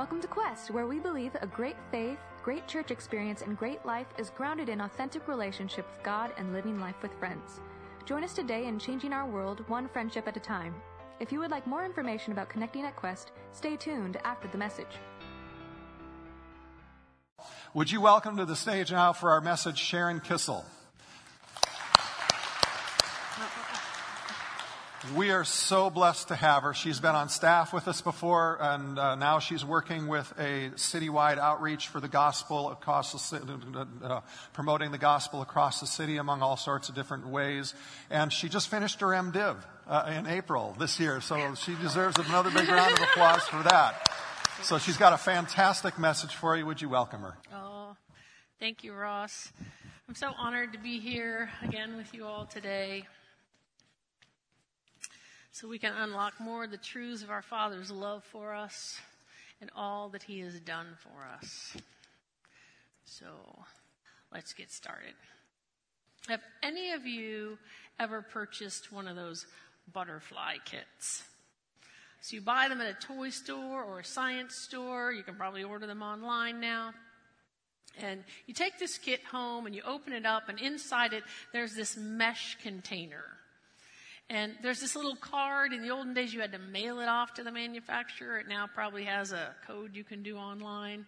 Welcome to Quest, where we believe a great faith, great church experience, and great life is grounded in authentic relationship with God and living life with friends. Join us today in changing our world one friendship at a time. If you would like more information about connecting at Quest, stay tuned after the message. Would you welcome to the stage now for our message Sharon Kisiel? We are so blessed to have her. She's been on staff with us before, and uh, now she's working with a citywide outreach for the gospel across the city, uh, promoting the gospel across the city among all sorts of different ways. And she just finished her MDiv uh, in April this year, so she deserves another big round of applause for that. So she's got a fantastic message for you. Would you welcome her? Oh, thank you, Ross. I'm so honored to be here again with you all today so we can unlock more of the truths of our Father's love for us and all that He has done for us. So let's get started. Have any of you ever purchased one of those butterfly kits? So you buy them at a toy store or a science store. You can probably order them online now. And you take this kit home and you open it up, and inside it, there's this mesh container. And there's this little card. In the olden days, you had to mail it off to the manufacturer. It now probably has a code you can do online.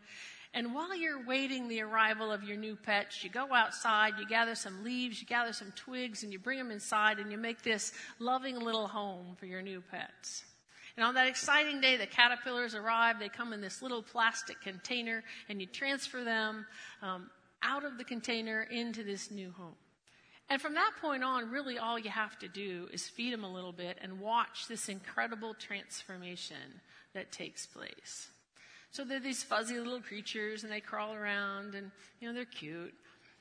And while you're waiting the arrival of your new pets, you go outside, you gather some leaves, you gather some twigs, and you bring them inside and you make this loving little home for your new pets. And on that exciting day, the caterpillars arrive. They come in this little plastic container, and you transfer them um, out of the container into this new home. And from that point on, really all you have to do is feed them a little bit and watch this incredible transformation that takes place. So they're these fuzzy little creatures and they crawl around and, you know, they're cute.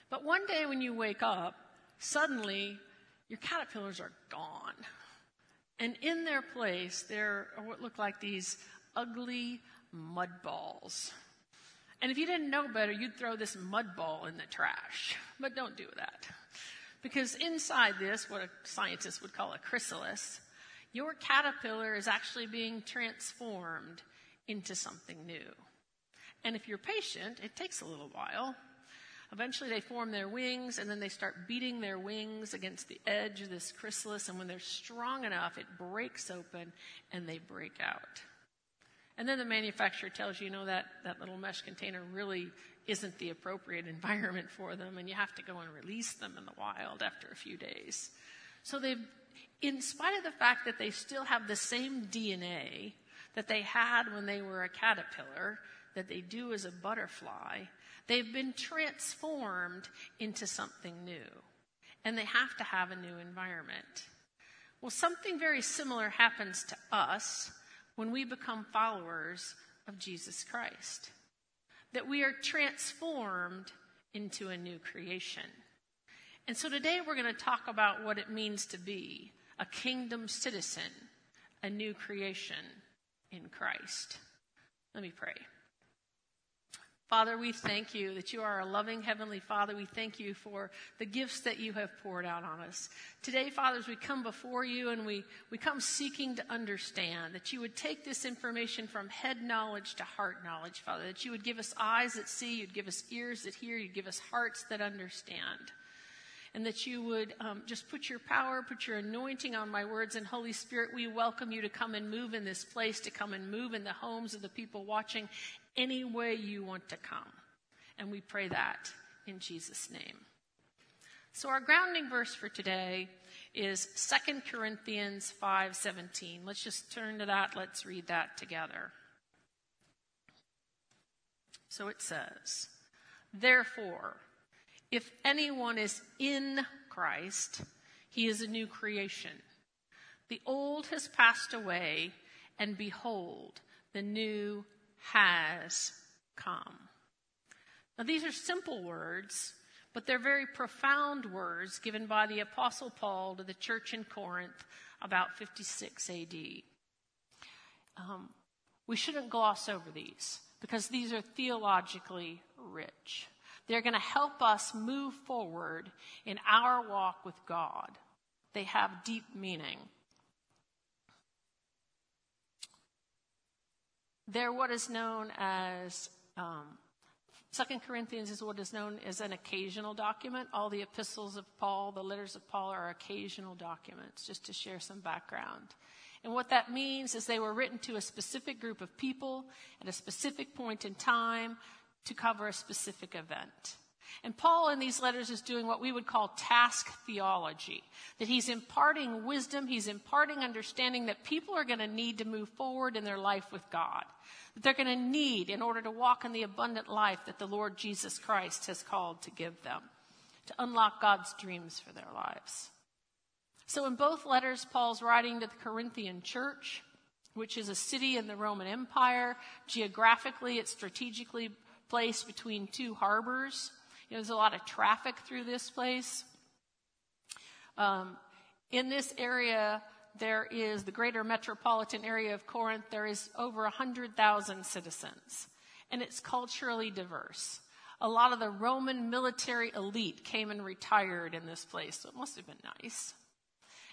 But one day when you wake up, suddenly your caterpillars are gone. And in their place, there are what look like these ugly mud balls. And if you didn't know better, you'd throw this mud ball in the trash. But don't do that. Because inside this, what a scientist would call a chrysalis, your caterpillar is actually being transformed into something new. And if you're patient, it takes a little while. Eventually, they form their wings, and then they start beating their wings against the edge of this chrysalis. And when they're strong enough, it breaks open and they break out. And then the manufacturer tells you, you know, that, that little mesh container really isn't the appropriate environment for them, and you have to go and release them in the wild after a few days. So they've, in spite of the fact that they still have the same DNA that they had when they were a caterpillar, that they do as a butterfly, they've been transformed into something new. And they have to have a new environment. Well, something very similar happens to us when we become followers of Jesus Christ that we are transformed into a new creation. And so today we're going to talk about what it means to be a kingdom citizen, a new creation in Christ. Let me pray. Father, we thank you that you are a loving Heavenly Father. We thank you for the gifts that you have poured out on us. Today, Father, as we come before you and we, we come seeking to understand that you would take this information from head knowledge to heart knowledge, Father, that you would give us eyes that see, you'd give us ears that hear, you'd give us hearts that understand and that you would um, just put your power, put your anointing on my words. And Holy Spirit, we welcome you to come and move in this place, to come and move in the homes of the people watching any way you want to come. And we pray that in Jesus' name. So our grounding verse for today is 2 Corinthians 5:17. Let's just turn to that. Let's read that together. So it says, "Therefore, if anyone is in Christ, he is a new creation. The old has passed away, and behold, the new has come. Now, these are simple words, but they're very profound words given by the Apostle Paul to the church in Corinth about 56 AD. Um, we shouldn't gloss over these because these are theologically rich. They're going to help us move forward in our walk with God. They have deep meaning. They're what is known as um, Second Corinthians is what is known as an occasional document. All the epistles of Paul, the letters of Paul, are occasional documents, just to share some background. And what that means is they were written to a specific group of people at a specific point in time to cover a specific event. And Paul in these letters is doing what we would call task theology. That he's imparting wisdom, he's imparting understanding that people are going to need to move forward in their life with God. That they're going to need in order to walk in the abundant life that the Lord Jesus Christ has called to give them. To unlock God's dreams for their lives. So in both letters, Paul's writing to the Corinthian church, which is a city in the Roman Empire. Geographically, it's strategically placed between two harbors. Know, there's a lot of traffic through this place. Um, in this area, there is the greater metropolitan area of Corinth. There is over 100,000 citizens, and it's culturally diverse. A lot of the Roman military elite came and retired in this place, so it must have been nice.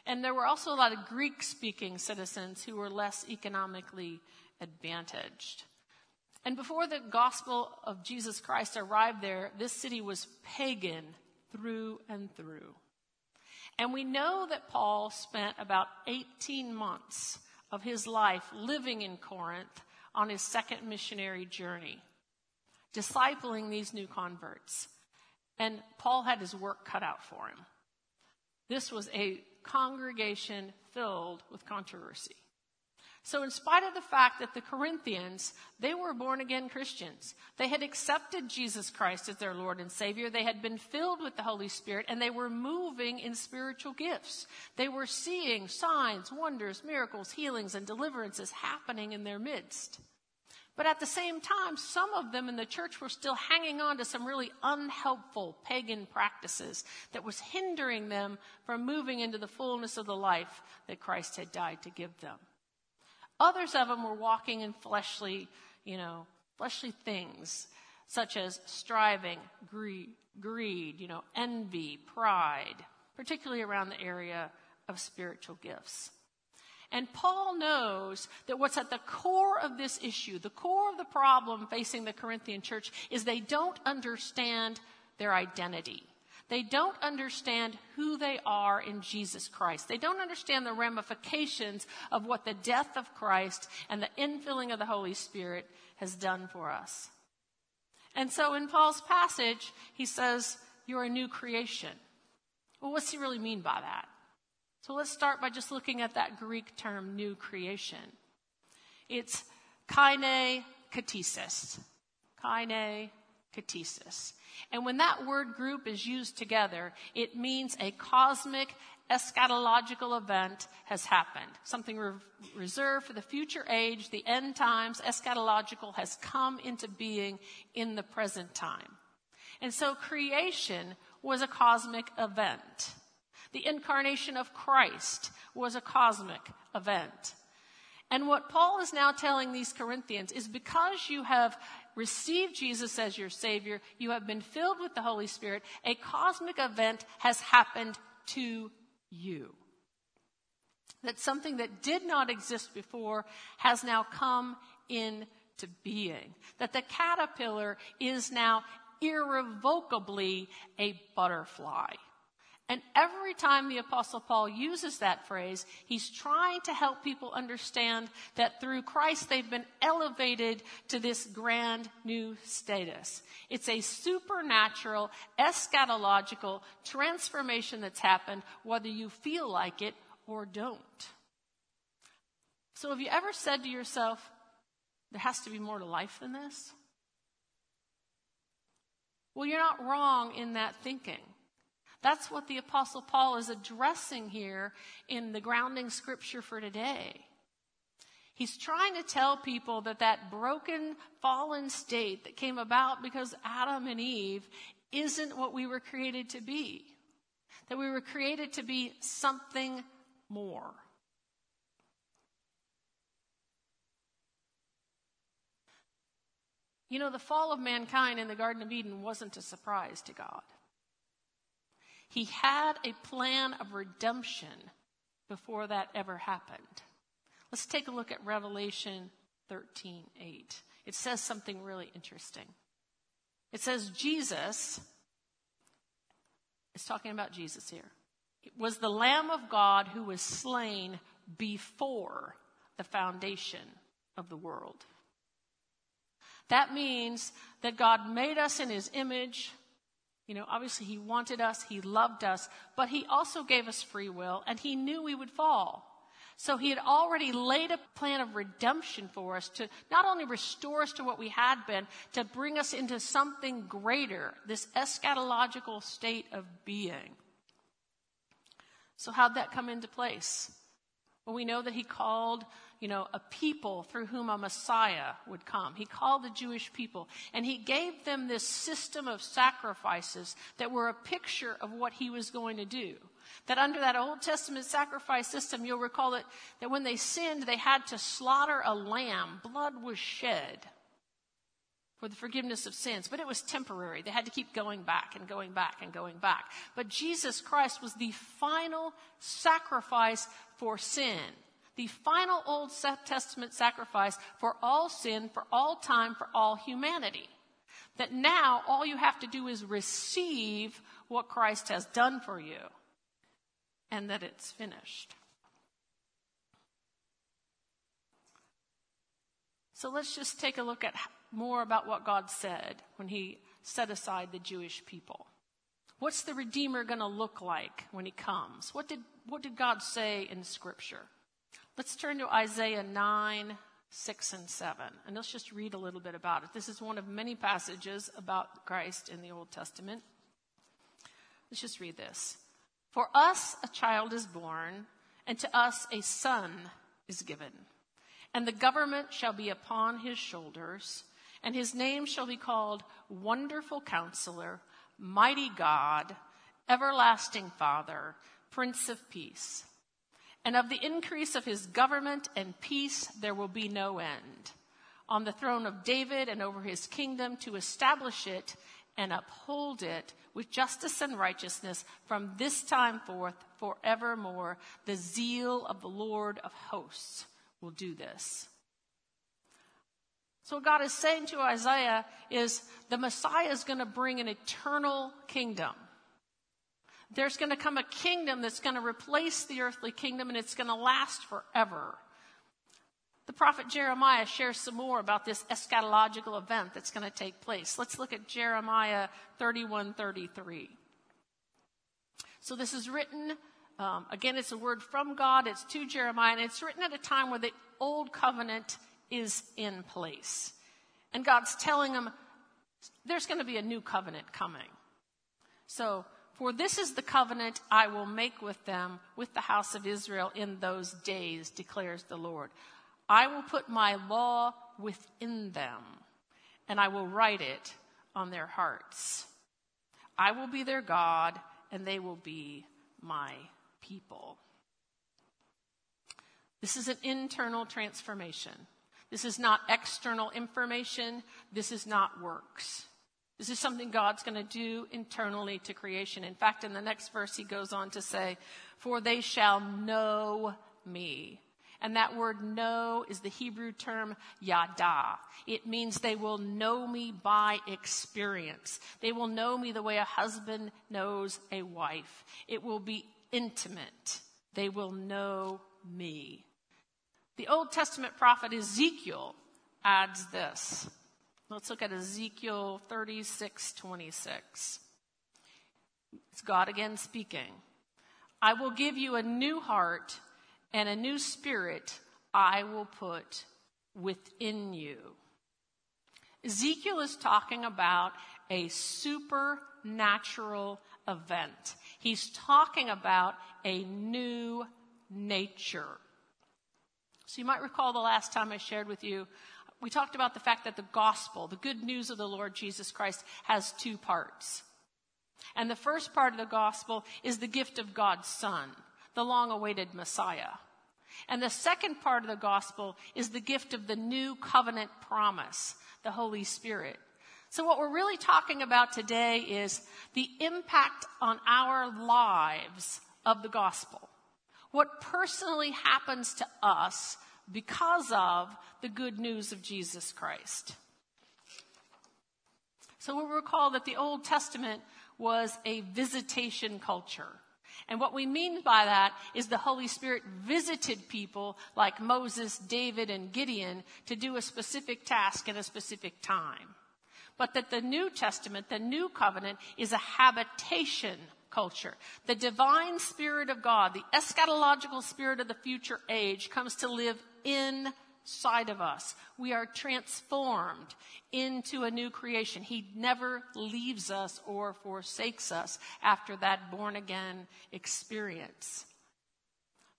And there were also a lot of Greek speaking citizens who were less economically advantaged. And before the gospel of Jesus Christ arrived there, this city was pagan through and through. And we know that Paul spent about 18 months of his life living in Corinth on his second missionary journey, discipling these new converts. And Paul had his work cut out for him. This was a congregation filled with controversy. So in spite of the fact that the Corinthians, they were born again Christians. They had accepted Jesus Christ as their Lord and Savior. They had been filled with the Holy Spirit and they were moving in spiritual gifts. They were seeing signs, wonders, miracles, healings, and deliverances happening in their midst. But at the same time, some of them in the church were still hanging on to some really unhelpful pagan practices that was hindering them from moving into the fullness of the life that Christ had died to give them. Others of them were walking in fleshly, you know, fleshly things, such as striving, greed, greed, you know, envy, pride, particularly around the area of spiritual gifts. And Paul knows that what's at the core of this issue, the core of the problem facing the Corinthian church, is they don't understand their identity. They don't understand who they are in Jesus Christ. They don't understand the ramifications of what the death of Christ and the infilling of the Holy Spirit has done for us. And so in Paul's passage, he says, You're a new creation. Well, what's he really mean by that? So let's start by just looking at that Greek term, new creation. It's kaine ktisis. Kaine ktisis. And when that word group is used together, it means a cosmic eschatological event has happened. Something re- reserved for the future age, the end times, eschatological has come into being in the present time. And so creation was a cosmic event. The incarnation of Christ was a cosmic event. And what Paul is now telling these Corinthians is because you have received Jesus as your Savior, you have been filled with the Holy Spirit, a cosmic event has happened to you. That something that did not exist before has now come into being. That the caterpillar is now irrevocably a butterfly. And every time the apostle Paul uses that phrase, he's trying to help people understand that through Christ they've been elevated to this grand new status. It's a supernatural, eschatological transformation that's happened whether you feel like it or don't. So have you ever said to yourself, there has to be more to life than this? Well, you're not wrong in that thinking. That's what the Apostle Paul is addressing here in the grounding scripture for today. He's trying to tell people that that broken, fallen state that came about because Adam and Eve isn't what we were created to be. That we were created to be something more. You know, the fall of mankind in the Garden of Eden wasn't a surprise to God. He had a plan of redemption before that ever happened. Let's take a look at Revelation 13 8. It says something really interesting. It says, Jesus, it's talking about Jesus here, it was the Lamb of God who was slain before the foundation of the world. That means that God made us in his image. You know, obviously he wanted us, he loved us, but he also gave us free will and he knew we would fall. So he had already laid a plan of redemption for us to not only restore us to what we had been, to bring us into something greater, this eschatological state of being. So how'd that come into place? Well, we know that he called you know, a people through whom a Messiah would come. He called the Jewish people and he gave them this system of sacrifices that were a picture of what he was going to do. That under that Old Testament sacrifice system, you'll recall that, that when they sinned, they had to slaughter a lamb. Blood was shed for the forgiveness of sins, but it was temporary. They had to keep going back and going back and going back. But Jesus Christ was the final sacrifice for sin the final Old Testament sacrifice for all sin, for all time, for all humanity. That now all you have to do is receive what Christ has done for you and that it's finished. So let's just take a look at more about what God said when he set aside the Jewish people. What's the Redeemer going to look like when he comes? What did, what did God say in Scripture? Let's turn to Isaiah 9, 6, and 7, and let's just read a little bit about it. This is one of many passages about Christ in the Old Testament. Let's just read this. For us a child is born, and to us a son is given. And the government shall be upon his shoulders, and his name shall be called Wonderful Counselor, Mighty God, Everlasting Father, Prince of Peace. And of the increase of his government and peace there will be no end. On the throne of David and over his kingdom to establish it and uphold it with justice and righteousness from this time forth forevermore. The zeal of the Lord of hosts will do this. So, what God is saying to Isaiah is the Messiah is going to bring an eternal kingdom. There's going to come a kingdom that's going to replace the earthly kingdom and it's going to last forever. The prophet Jeremiah shares some more about this eschatological event that's going to take place. Let's look at Jeremiah 31 33. So this is written, um, again, it's a word from God, it's to Jeremiah, and it's written at a time where the old covenant is in place. And God's telling him there's going to be a new covenant coming. So for this is the covenant I will make with them, with the house of Israel in those days, declares the Lord. I will put my law within them, and I will write it on their hearts. I will be their God, and they will be my people. This is an internal transformation. This is not external information. This is not works. This is something God's going to do internally to creation. In fact, in the next verse, he goes on to say, For they shall know me. And that word know is the Hebrew term yada. It means they will know me by experience. They will know me the way a husband knows a wife. It will be intimate. They will know me. The Old Testament prophet Ezekiel adds this. Let's look at Ezekiel 36 26. It's God again speaking. I will give you a new heart and a new spirit I will put within you. Ezekiel is talking about a supernatural event. He's talking about a new nature. So you might recall the last time I shared with you we talked about the fact that the gospel, the good news of the Lord Jesus Christ, has two parts. And the first part of the gospel is the gift of God's Son, the long awaited Messiah. And the second part of the gospel is the gift of the new covenant promise, the Holy Spirit. So what we're really talking about today is the impact on our lives of the gospel. What personally happens to us because of the good news of Jesus Christ. So we'll recall that the Old Testament was a visitation culture. And what we mean by that is the Holy Spirit visited people like Moses, David, and Gideon to do a specific task at a specific time. But that the New Testament, the New Covenant, is a habitation culture. The divine Spirit of God, the eschatological spirit of the future age, comes to live inside of us. We are transformed into a new creation. He never leaves us or forsakes us after that born again experience.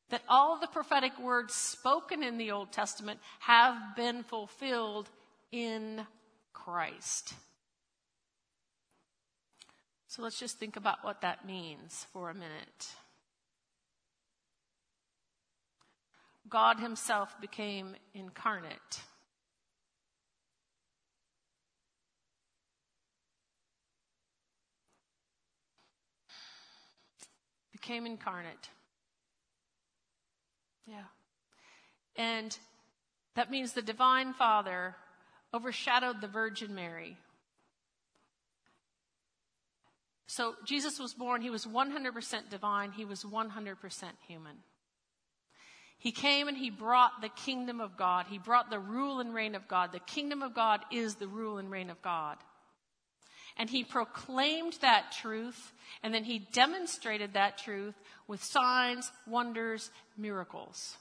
That all the prophetic words spoken in the Old Testament have been fulfilled in Christ. So let's just think about what that means for a minute. God Himself became incarnate. Became incarnate. Yeah. And that means the Divine Father overshadowed the Virgin Mary. So Jesus was born, he was 100% divine, he was 100% human. He came and he brought the kingdom of God. He brought the rule and reign of God. The kingdom of God is the rule and reign of God. And he proclaimed that truth, and then he demonstrated that truth with signs, wonders, miracles.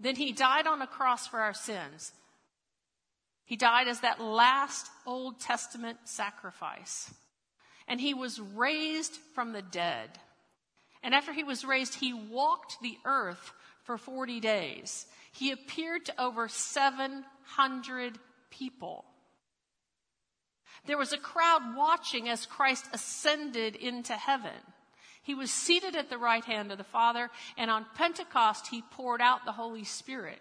Then he died on a cross for our sins. He died as that last Old Testament sacrifice. And he was raised from the dead. And after he was raised, he walked the earth for 40 days. He appeared to over 700 people. There was a crowd watching as Christ ascended into heaven. He was seated at the right hand of the Father, and on Pentecost, he poured out the Holy Spirit.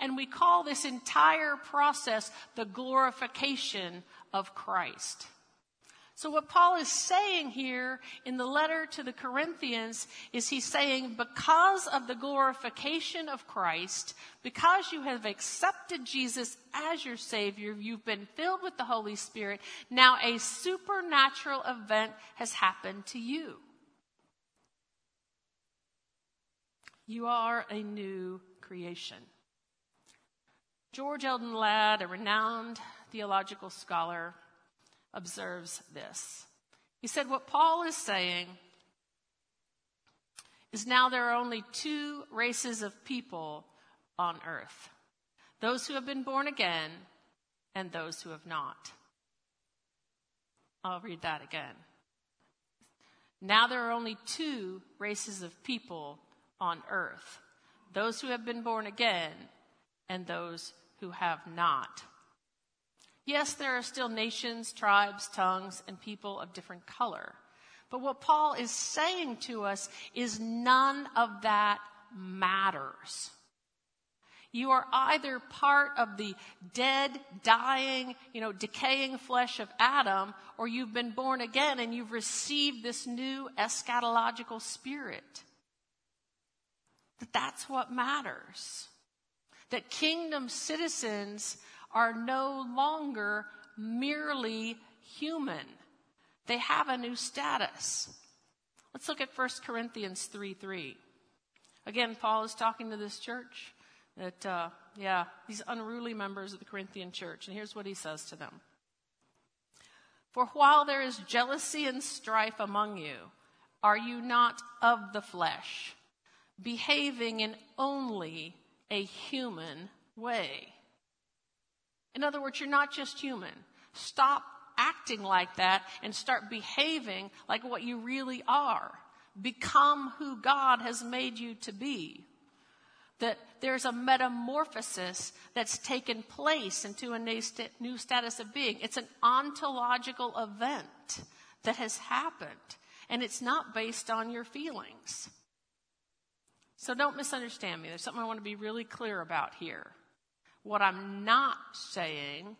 And we call this entire process the glorification of Christ. So, what Paul is saying here in the letter to the Corinthians is he's saying, because of the glorification of Christ, because you have accepted Jesus as your Savior, you've been filled with the Holy Spirit, now a supernatural event has happened to you. You are a new creation. George Eldon Ladd, a renowned theological scholar, observes this. He said, What Paul is saying is now there are only two races of people on earth those who have been born again and those who have not. I'll read that again. Now there are only two races of people on earth those who have been born again and those who have not. Yes, there are still nations, tribes, tongues, and people of different color. But what Paul is saying to us is none of that matters. You are either part of the dead, dying, you know, decaying flesh of Adam, or you've been born again and you've received this new eschatological spirit. That that's what matters. That kingdom citizens are no longer merely human. They have a new status. Let's look at 1 Corinthians 3 3. Again, Paul is talking to this church that, uh, yeah, these unruly members of the Corinthian church. And here's what he says to them For while there is jealousy and strife among you, are you not of the flesh, behaving in only a human way? In other words, you're not just human. Stop acting like that and start behaving like what you really are. Become who God has made you to be. That there's a metamorphosis that's taken place into a new status of being. It's an ontological event that has happened, and it's not based on your feelings. So don't misunderstand me. There's something I want to be really clear about here. What I'm not saying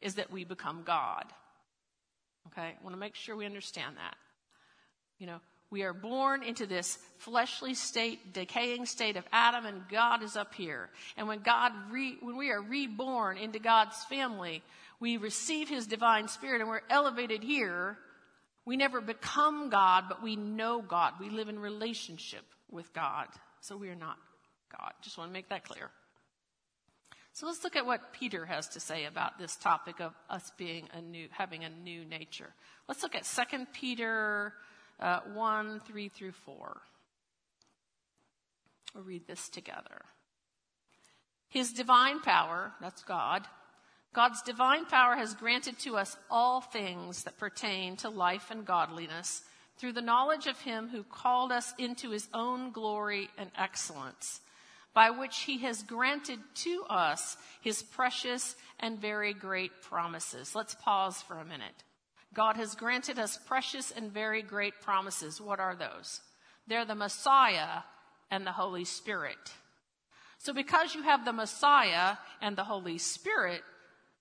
is that we become God. Okay? I want to make sure we understand that. You know, we are born into this fleshly state, decaying state of Adam, and God is up here. And when God, re, when we are reborn into God's family, we receive His divine spirit and we're elevated here. We never become God, but we know God. We live in relationship with God. So we are not God. Just want to make that clear. So let's look at what Peter has to say about this topic of us being a new, having a new nature. Let's look at 2 Peter uh, 1, 3 through 4. We'll read this together. His divine power, that's God, God's divine power has granted to us all things that pertain to life and godliness through the knowledge of him who called us into his own glory and excellence, by which he has granted to us his precious and very great promises. Let's pause for a minute. God has granted us precious and very great promises. What are those? They're the Messiah and the Holy Spirit. So because you have the Messiah and the Holy Spirit,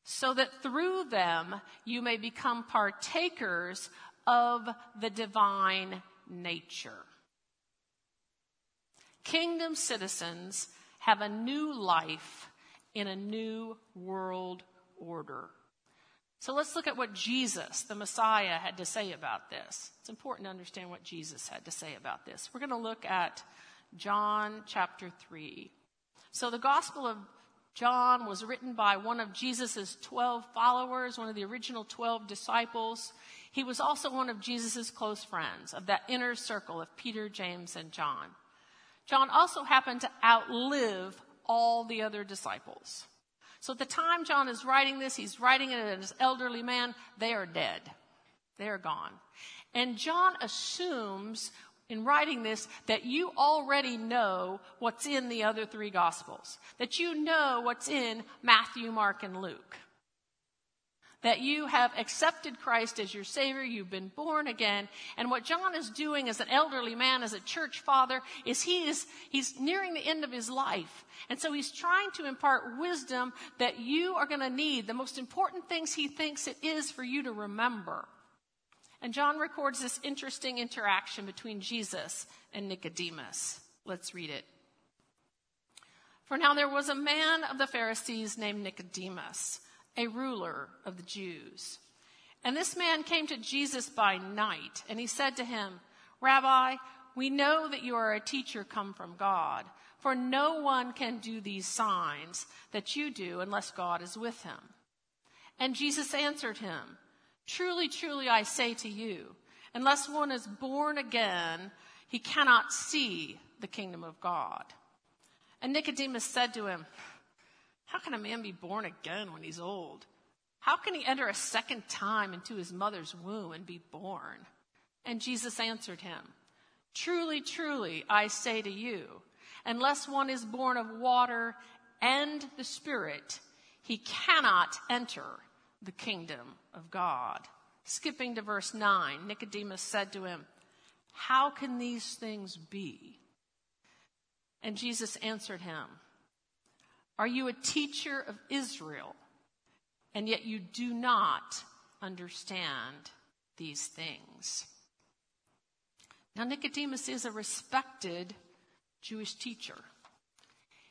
so that through them you may become partakers of the divine nature. Kingdom citizens have a new life in a new world order. So let's look at what Jesus, the Messiah, had to say about this. It's important to understand what Jesus had to say about this. We're going to look at John chapter 3. So the Gospel of John was written by one of Jesus' 12 followers, one of the original 12 disciples. He was also one of Jesus' close friends, of that inner circle of Peter, James, and John. John also happened to outlive all the other disciples. So at the time John is writing this, he's writing it as an elderly man. They are dead. They are gone. And John assumes in writing this that you already know what's in the other three gospels. That you know what's in Matthew, Mark, and Luke that you have accepted Christ as your Savior, you've been born again. And what John is doing as an elderly man, as a church father, is he is, he's nearing the end of his life. And so he's trying to impart wisdom that you are going to need, the most important things he thinks it is for you to remember. And John records this interesting interaction between Jesus and Nicodemus. Let's read it. For now there was a man of the Pharisees named Nicodemus a ruler of the Jews. And this man came to Jesus by night, and he said to him, Rabbi, we know that you are a teacher come from God, for no one can do these signs that you do unless God is with him. And Jesus answered him, Truly, truly, I say to you, unless one is born again, he cannot see the kingdom of God. And Nicodemus said to him, how can a man be born again when he's old? How can he enter a second time into his mother's womb and be born? And Jesus answered him, Truly, truly, I say to you, unless one is born of water and the Spirit, he cannot enter the kingdom of God. Skipping to verse 9, Nicodemus said to him, How can these things be? And Jesus answered him, are you a teacher of Israel, and yet you do not understand these things? Now, Nicodemus is a respected Jewish teacher.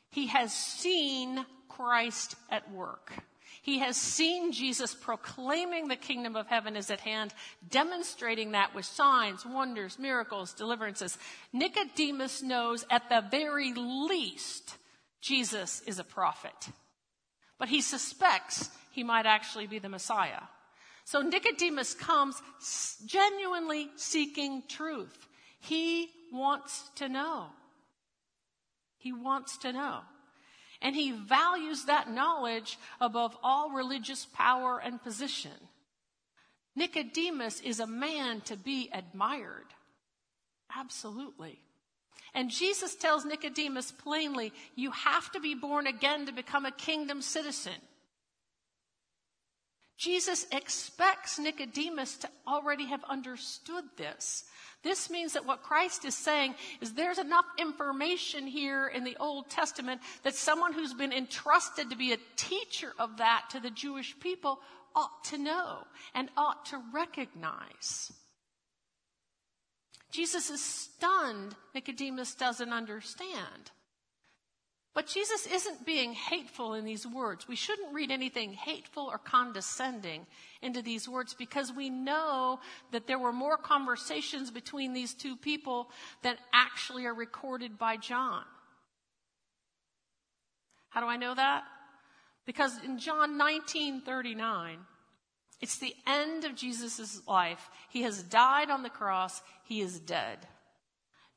He has seen Christ at work. He has seen Jesus proclaiming the kingdom of heaven is at hand, demonstrating that with signs, wonders, miracles, deliverances. Nicodemus knows at the very least Jesus is a prophet. But he suspects he might actually be the Messiah. So Nicodemus comes genuinely seeking truth. He wants to know. He wants to know. And he values that knowledge above all religious power and position. Nicodemus is a man to be admired. Absolutely. And Jesus tells Nicodemus plainly, you have to be born again to become a kingdom citizen. Jesus expects Nicodemus to already have understood this. This means that what Christ is saying is there's enough information here in the Old Testament that someone who's been entrusted to be a teacher of that to the Jewish people ought to know and ought to recognize. Jesus is stunned Nicodemus doesn't understand. But Jesus isn't being hateful in these words. We shouldn't read anything hateful or condescending into these words because we know that there were more conversations between these two people than actually are recorded by John. How do I know that? Because in John 19 39, it's the end of Jesus' life. He has died on the cross, he is dead.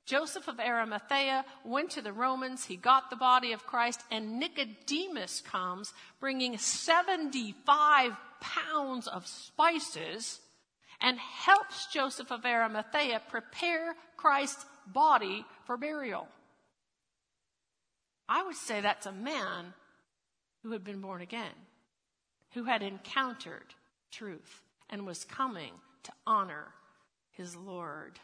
Joseph of Arimathea went to the Romans. He got the body of Christ, and Nicodemus comes bringing 75 pounds of spices and helps Joseph of Arimathea prepare Christ's body for burial. I would say that's a man who had been born again, who had encountered truth and was coming to honor his Lord.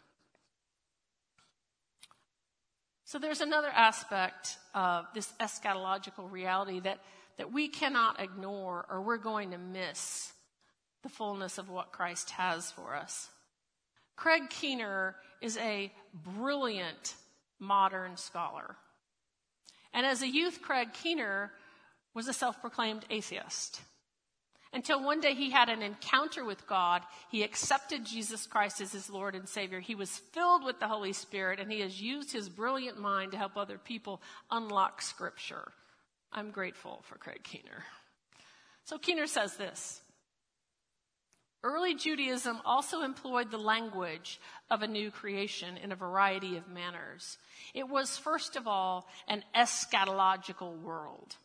So there's another aspect of this eschatological reality that, that we cannot ignore or we're going to miss the fullness of what Christ has for us. Craig Keener is a brilliant modern scholar. And as a youth, Craig Keener was a self proclaimed atheist. Until one day he had an encounter with God. He accepted Jesus Christ as his Lord and Savior. He was filled with the Holy Spirit and he has used his brilliant mind to help other people unlock Scripture. I'm grateful for Craig Keener. So Keener says this Early Judaism also employed the language of a new creation in a variety of manners. It was, first of all, an eschatological world.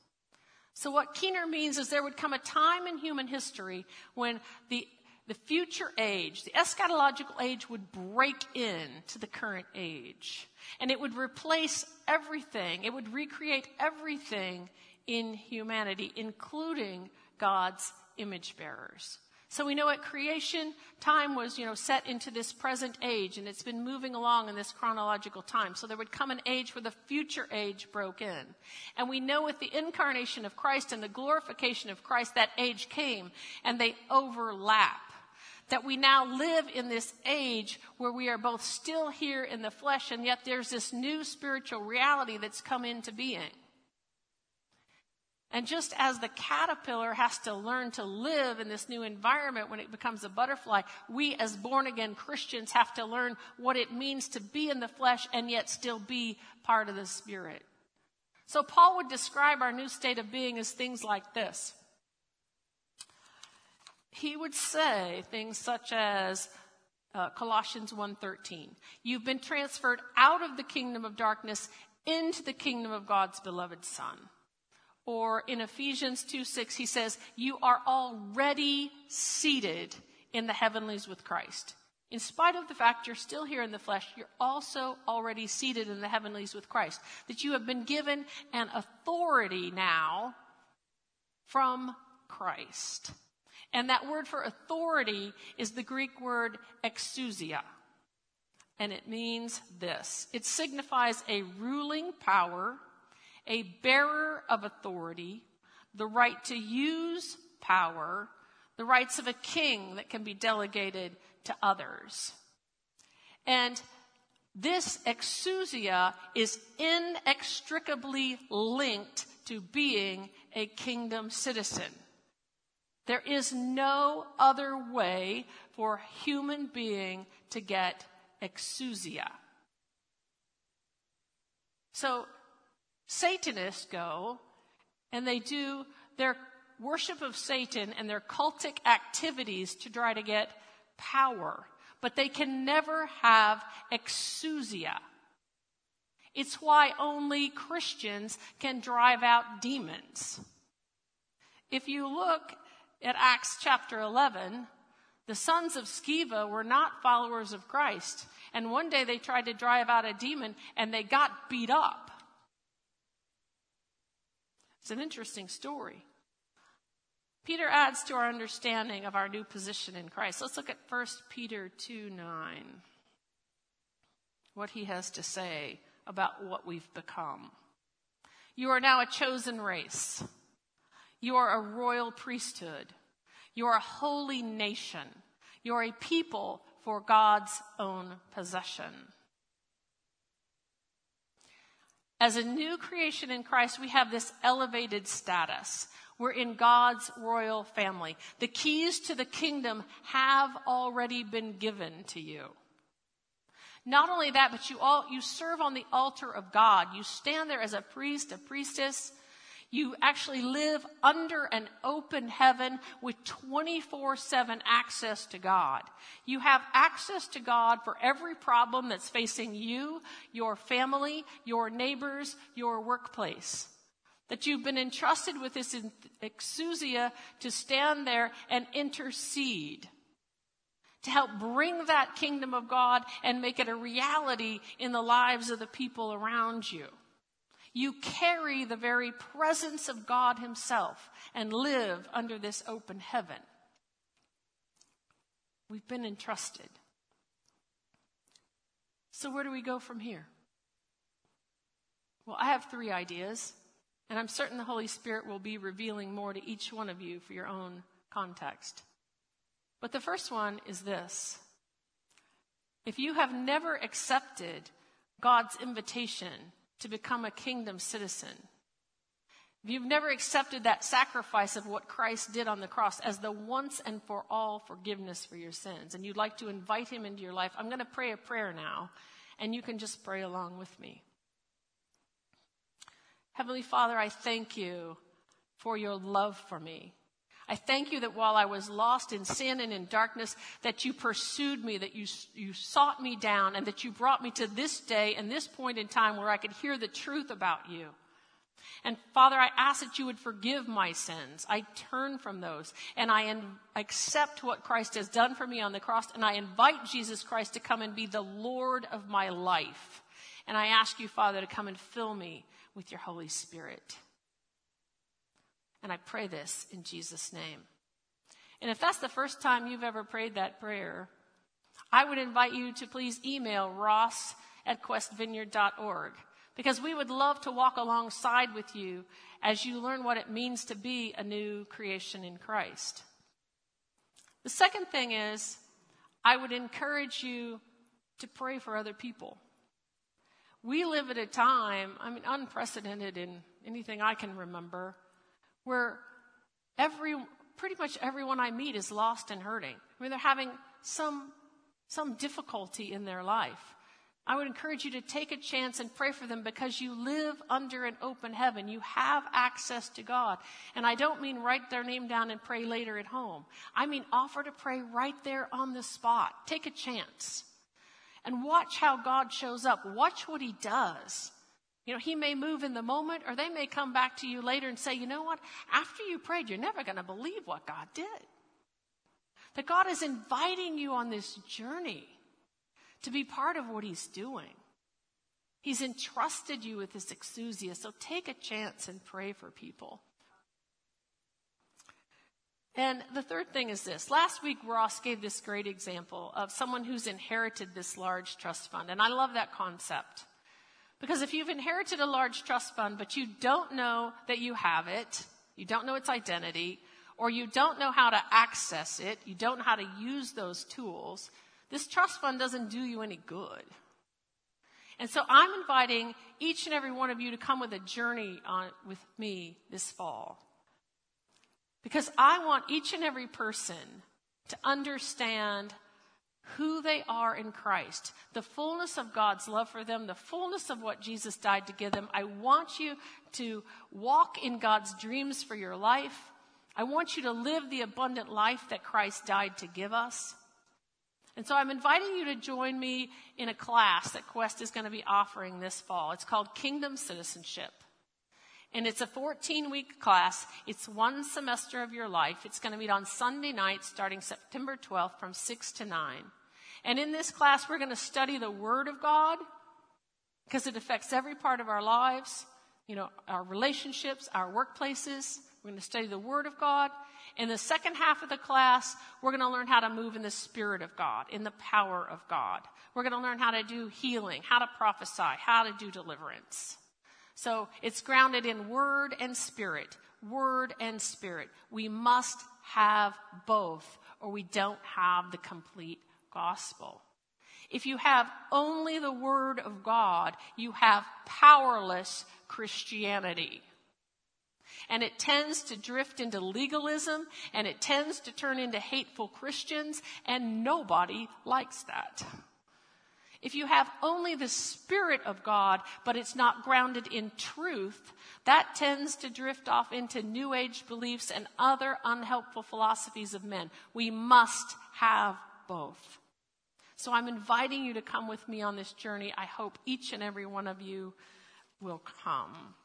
So, what Keener means is there would come a time in human history when the, the future age, the eschatological age, would break in to the current age. And it would replace everything, it would recreate everything in humanity, including God's image bearers. So we know at creation, time was, you know, set into this present age and it's been moving along in this chronological time. So there would come an age where the future age broke in. And we know with the incarnation of Christ and the glorification of Christ, that age came and they overlap. That we now live in this age where we are both still here in the flesh and yet there's this new spiritual reality that's come into being. And just as the caterpillar has to learn to live in this new environment when it becomes a butterfly, we as born again Christians have to learn what it means to be in the flesh and yet still be part of the spirit. So Paul would describe our new state of being as things like this. He would say things such as uh, Colossians 1:13, you've been transferred out of the kingdom of darkness into the kingdom of God's beloved son. Or in Ephesians 2 6, he says, You are already seated in the heavenlies with Christ. In spite of the fact you're still here in the flesh, you're also already seated in the heavenlies with Christ. That you have been given an authority now from Christ. And that word for authority is the Greek word exousia. And it means this it signifies a ruling power a bearer of authority, the right to use power, the rights of a king that can be delegated to others. And this exousia is inextricably linked to being a kingdom citizen. There is no other way for a human being to get exousia. So Satanists go and they do their worship of Satan and their cultic activities to try to get power, but they can never have exousia. It's why only Christians can drive out demons. If you look at Acts chapter 11, the sons of Sceva were not followers of Christ. And one day they tried to drive out a demon and they got beat up. It's an interesting story. Peter adds to our understanding of our new position in Christ. Let's look at 1 Peter 2 9. What he has to say about what we've become. You are now a chosen race. You are a royal priesthood. You are a holy nation. You are a people for God's own possession. As a new creation in Christ, we have this elevated status. We're in God's royal family. The keys to the kingdom have already been given to you. Not only that, but you all, you serve on the altar of God. You stand there as a priest, a priestess. You actually live under an open heaven with 24 7 access to God. You have access to God for every problem that's facing you, your family, your neighbors, your workplace. That you've been entrusted with this exousia to stand there and intercede. To help bring that kingdom of God and make it a reality in the lives of the people around you. You carry the very presence of God Himself and live under this open heaven. We've been entrusted. So, where do we go from here? Well, I have three ideas, and I'm certain the Holy Spirit will be revealing more to each one of you for your own context. But the first one is this if you have never accepted God's invitation to become a kingdom citizen. If you've never accepted that sacrifice of what Christ did on the cross as the once and for all forgiveness for your sins, and you'd like to invite him into your life, I'm going to pray a prayer now, and you can just pray along with me. Heavenly Father, I thank you for your love for me. I thank you that while I was lost in sin and in darkness, that you pursued me, that you, you sought me down, and that you brought me to this day and this point in time where I could hear the truth about you. And Father, I ask that you would forgive my sins. I turn from those and I in, accept what Christ has done for me on the cross and I invite Jesus Christ to come and be the Lord of my life. And I ask you, Father, to come and fill me with your Holy Spirit. And I pray this in Jesus' name. And if that's the first time you've ever prayed that prayer, I would invite you to please email ross at questvineyard.org because we would love to walk alongside with you as you learn what it means to be a new creation in Christ. The second thing is, I would encourage you to pray for other people. We live at a time, I mean, unprecedented in anything I can remember, where every, pretty much everyone I meet is lost and hurting. I mean, they're having some, some difficulty in their life. I would encourage you to take a chance and pray for them because you live under an open heaven. You have access to God. And I don't mean write their name down and pray later at home. I mean offer to pray right there on the spot. Take a chance. And watch how God shows up. Watch what He does. You know, he may move in the moment, or they may come back to you later and say, you know what? After you prayed, you're never going to believe what God did. That God is inviting you on this journey to be part of what He's doing. He's entrusted you with this exousia, so take a chance and pray for people. And the third thing is this. Last week, Ross gave this great example of someone who's inherited this large trust fund. And I love that concept. Because if you've inherited a large trust fund, but you don't know that you have it, you don't know its identity, or you don't know how to access it, you don't know how to use those tools, this trust fund doesn't do you any good. And so I'm inviting each and every one of you to come with a journey on, with me this fall. Because I want each and every person to understand who they are in Christ, the fullness of God's love for them, the fullness of what Jesus died to give them. I want you to walk in God's dreams for your life. I want you to live the abundant life that Christ died to give us. And so I'm inviting you to join me in a class that Quest is going to be offering this fall. It's called Kingdom Citizenship. And it's a 14 week class. It's one semester of your life. It's going to meet on Sunday night starting September 12th from 6 to 9. And in this class, we're going to study the Word of God because it affects every part of our lives, you know, our relationships, our workplaces. We're going to study the Word of God. In the second half of the class, we're going to learn how to move in the Spirit of God, in the power of God. We're going to learn how to do healing, how to prophesy, how to do deliverance. So it's grounded in Word and Spirit. Word and Spirit. We must have both, or we don't have the complete gospel. If you have only the word of God, you have powerless Christianity. And it tends to drift into legalism and it tends to turn into hateful Christians, and nobody likes that. If you have only the Spirit of God, but it's not grounded in truth, that tends to drift off into New Age beliefs and other unhelpful philosophies of men. We must have both. So I'm inviting you to come with me on this journey. I hope each and every one of you will come.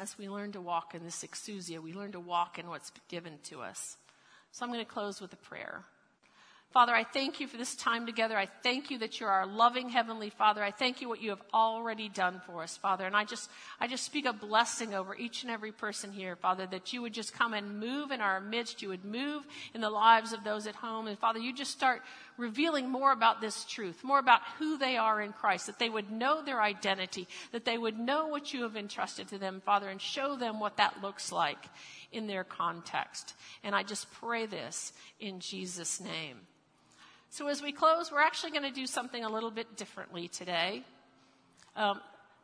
As we learn to walk in this exousia, we learn to walk in what's given to us. So I'm going to close with a prayer. Father, I thank you for this time together. I thank you that you're our loving heavenly Father. I thank you what you have already done for us, Father. And I just, I just speak a blessing over each and every person here, Father, that you would just come and move in our midst. You would move in the lives of those at home. And Father, you just start revealing more about this truth, more about who they are in Christ, that they would know their identity, that they would know what you have entrusted to them, Father, and show them what that looks like in their context. And I just pray this in Jesus' name. So, as we close, we're actually going to do something a little bit differently today. Um,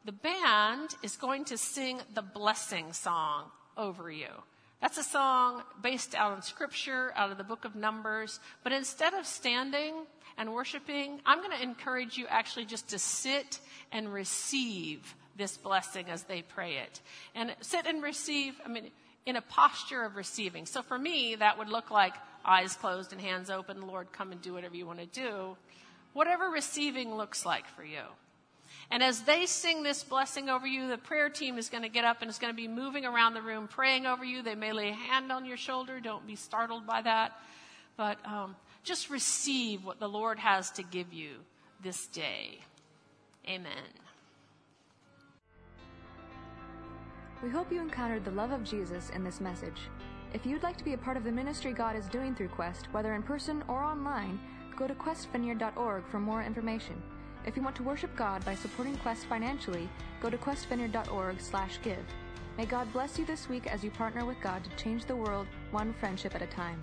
the band is going to sing the blessing song over you. That's a song based out on scripture, out of the book of Numbers. But instead of standing and worshiping, I'm going to encourage you actually just to sit and receive this blessing as they pray it. And sit and receive, I mean, in a posture of receiving. So for me, that would look like eyes closed and hands open, Lord, come and do whatever you want to do. Whatever receiving looks like for you. And as they sing this blessing over you, the prayer team is going to get up and is going to be moving around the room praying over you. They may lay a hand on your shoulder. Don't be startled by that. But um, just receive what the Lord has to give you this day. Amen. We hope you encountered the love of Jesus in this message. If you'd like to be a part of the ministry God is doing through Quest, whether in person or online, go to questvineyard.org for more information. If you want to worship God by supporting Quest financially, go to questvineyard.org/give. May God bless you this week as you partner with God to change the world one friendship at a time.